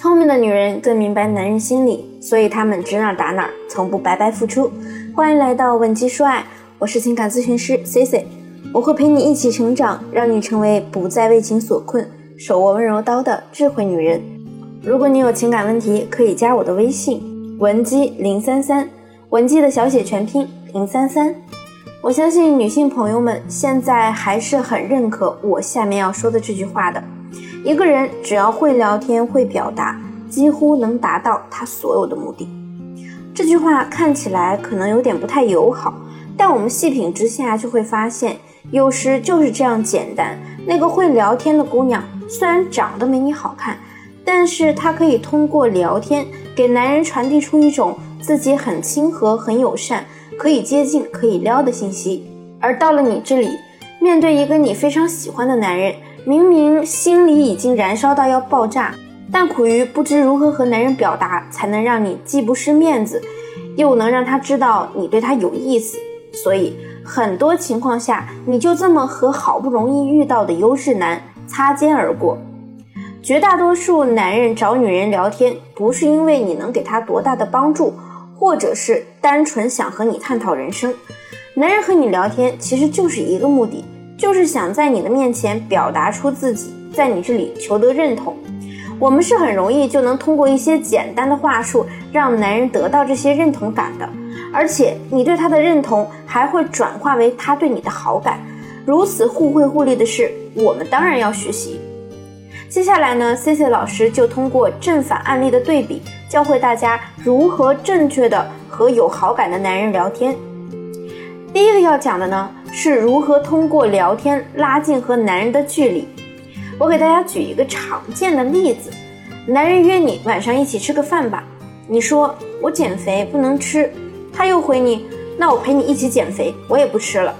聪明的女人更明白男人心理，所以她们指哪打哪，从不白白付出。欢迎来到文姬说爱，我是情感咨询师 C C，我会陪你一起成长，让你成为不再为情所困、手握温柔刀的智慧女人。如果你有情感问题，可以加我的微信文姬零三三，文姬的小写全拼零三三。我相信女性朋友们现在还是很认可我下面要说的这句话的。一个人只要会聊天、会表达，几乎能达到他所有的目的。这句话看起来可能有点不太友好，但我们细品之下就会发现，有时就是这样简单。那个会聊天的姑娘，虽然长得没你好看，但是她可以通过聊天给男人传递出一种自己很亲和、很友善、可以接近、可以撩的信息。而到了你这里，面对一个你非常喜欢的男人。明明心里已经燃烧到要爆炸，但苦于不知如何和男人表达，才能让你既不失面子，又能让他知道你对他有意思。所以很多情况下，你就这么和好不容易遇到的优质男擦肩而过。绝大多数男人找女人聊天，不是因为你能给他多大的帮助，或者是单纯想和你探讨人生。男人和你聊天，其实就是一个目的。就是想在你的面前表达出自己，在你这里求得认同。我们是很容易就能通过一些简单的话术让男人得到这些认同感的，而且你对他的认同还会转化为他对你的好感。如此互惠互利的事，我们当然要学习。接下来呢，C C 老师就通过正反案例的对比，教会大家如何正确的和有好感的男人聊天。第一个要讲的呢。是如何通过聊天拉近和男人的距离？我给大家举一个常见的例子：男人约你晚上一起吃个饭吧，你说我减肥不能吃，他又回你，那我陪你一起减肥，我也不吃了。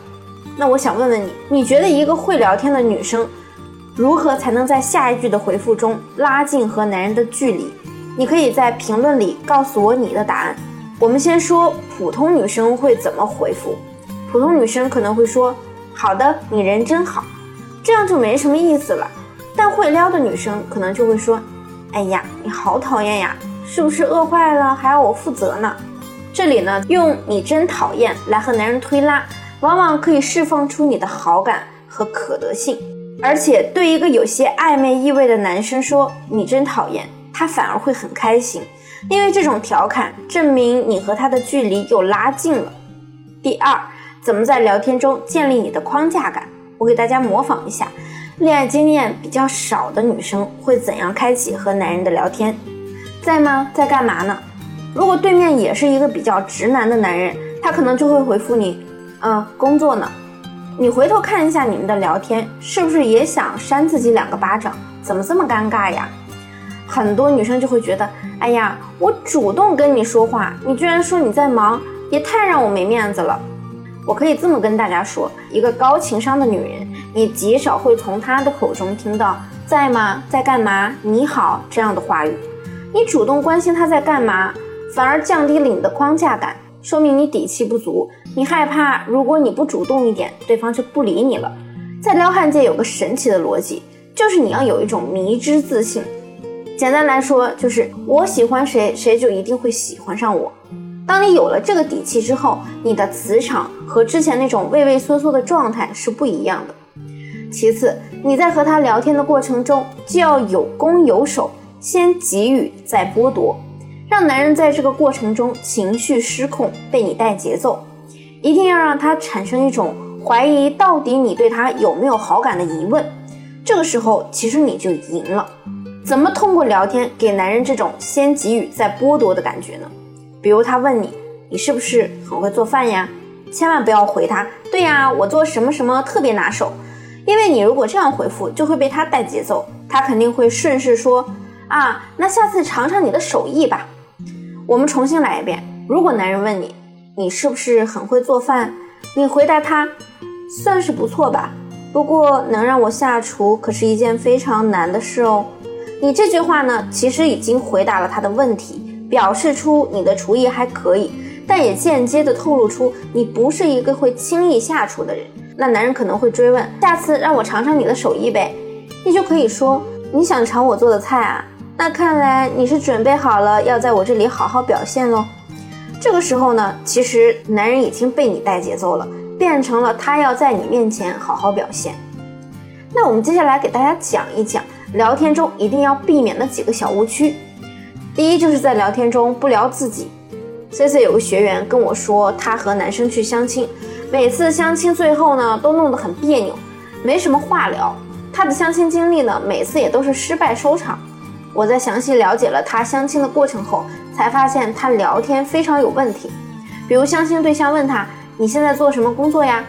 那我想问问你，你觉得一个会聊天的女生，如何才能在下一句的回复中拉近和男人的距离？你可以在评论里告诉我你的答案。我们先说普通女生会怎么回复。普通女生可能会说：“好的，你人真好。”这样就没什么意思了。但会撩的女生可能就会说：“哎呀，你好讨厌呀，是不是饿坏了还要我负责呢？”这里呢，用“你真讨厌”来和男人推拉，往往可以释放出你的好感和可得性。而且对一个有些暧昧意味的男生说“你真讨厌”，他反而会很开心，因为这种调侃证明你和他的距离又拉近了。第二。怎么在聊天中建立你的框架感？我给大家模仿一下，恋爱经验比较少的女生会怎样开启和男人的聊天？在吗？在干嘛呢？如果对面也是一个比较直男的男人，他可能就会回复你，嗯，工作呢。你回头看一下你们的聊天，是不是也想扇自己两个巴掌？怎么这么尴尬呀？很多女生就会觉得，哎呀，我主动跟你说话，你居然说你在忙，也太让我没面子了。我可以这么跟大家说，一个高情商的女人，你极少会从她的口中听到“在吗？在干嘛？你好”这样的话语。你主动关心她在干嘛，反而降低了你的框架感，说明你底气不足。你害怕，如果你不主动一点，对方就不理你了。在撩汉界有个神奇的逻辑，就是你要有一种迷之自信。简单来说，就是我喜欢谁，谁就一定会喜欢上我。当你有了这个底气之后，你的磁场和之前那种畏畏缩缩的状态是不一样的。其次，你在和他聊天的过程中就要有攻有守，先给予再剥夺，让男人在这个过程中情绪失控，被你带节奏，一定要让他产生一种怀疑到底你对他有没有好感的疑问。这个时候，其实你就赢了。怎么通过聊天给男人这种先给予再剥夺的感觉呢？比如他问你，你是不是很会做饭呀？千万不要回他，对呀，我做什么什么特别拿手。因为你如果这样回复，就会被他带节奏，他肯定会顺势说啊，那下次尝尝你的手艺吧。我们重新来一遍。如果男人问你，你是不是很会做饭？你回答他，算是不错吧。不过能让我下厨可是一件非常难的事哦。你这句话呢，其实已经回答了他的问题。表示出你的厨艺还可以，但也间接的透露出你不是一个会轻易下厨的人。那男人可能会追问：下次让我尝尝你的手艺呗？你就可以说：你想尝我做的菜啊？那看来你是准备好了要在我这里好好表现喽。这个时候呢，其实男人已经被你带节奏了，变成了他要在你面前好好表现。那我们接下来给大家讲一讲聊天中一定要避免的几个小误区。第一，就是在聊天中不聊自己。C C 有个学员跟我说，他和男生去相亲，每次相亲最后呢都弄得很别扭，没什么话聊。他的相亲经历呢，每次也都是失败收场。我在详细了解了他相亲的过程后，才发现他聊天非常有问题。比如相亲对象问他：“你现在做什么工作呀？”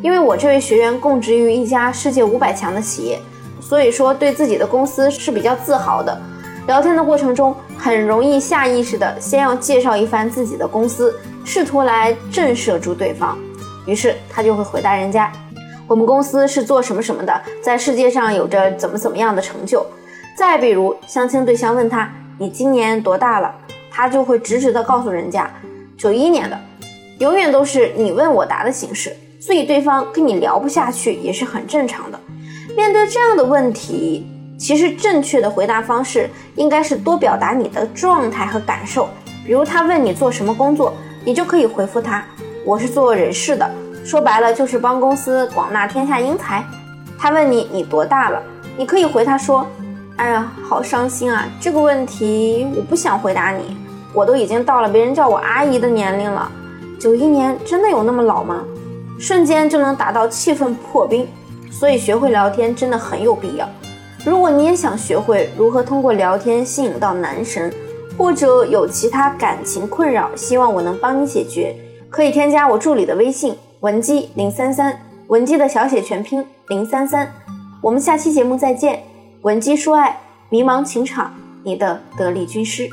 因为我这位学员供职于一家世界五百强的企业，所以说对自己的公司是比较自豪的。聊天的过程中，很容易下意识的先要介绍一番自己的公司，试图来震慑住对方。于是他就会回答人家：“我们公司是做什么什么的，在世界上有着怎么怎么样的成就。”再比如，相亲对象问他：“你今年多大了？”他就会直直的告诉人家：“九一年的。”永远都是你问我答的形式，所以对方跟你聊不下去也是很正常的。面对这样的问题，其实正确的回答方式应该是多表达你的状态和感受。比如他问你做什么工作，你就可以回复他：“我是做人事的。”说白了就是帮公司广纳天下英才。他问你你多大了，你可以回他说。哎呀，好伤心啊！这个问题我不想回答你，我都已经到了别人叫我阿姨的年龄了。九一年真的有那么老吗？瞬间就能达到气氛破冰，所以学会聊天真的很有必要。如果你也想学会如何通过聊天吸引到男神，或者有其他感情困扰，希望我能帮你解决，可以添加我助理的微信文姬零三三，文姬的小写全拼零三三。我们下期节目再见。文姬说爱，迷茫情场，你的得力军师。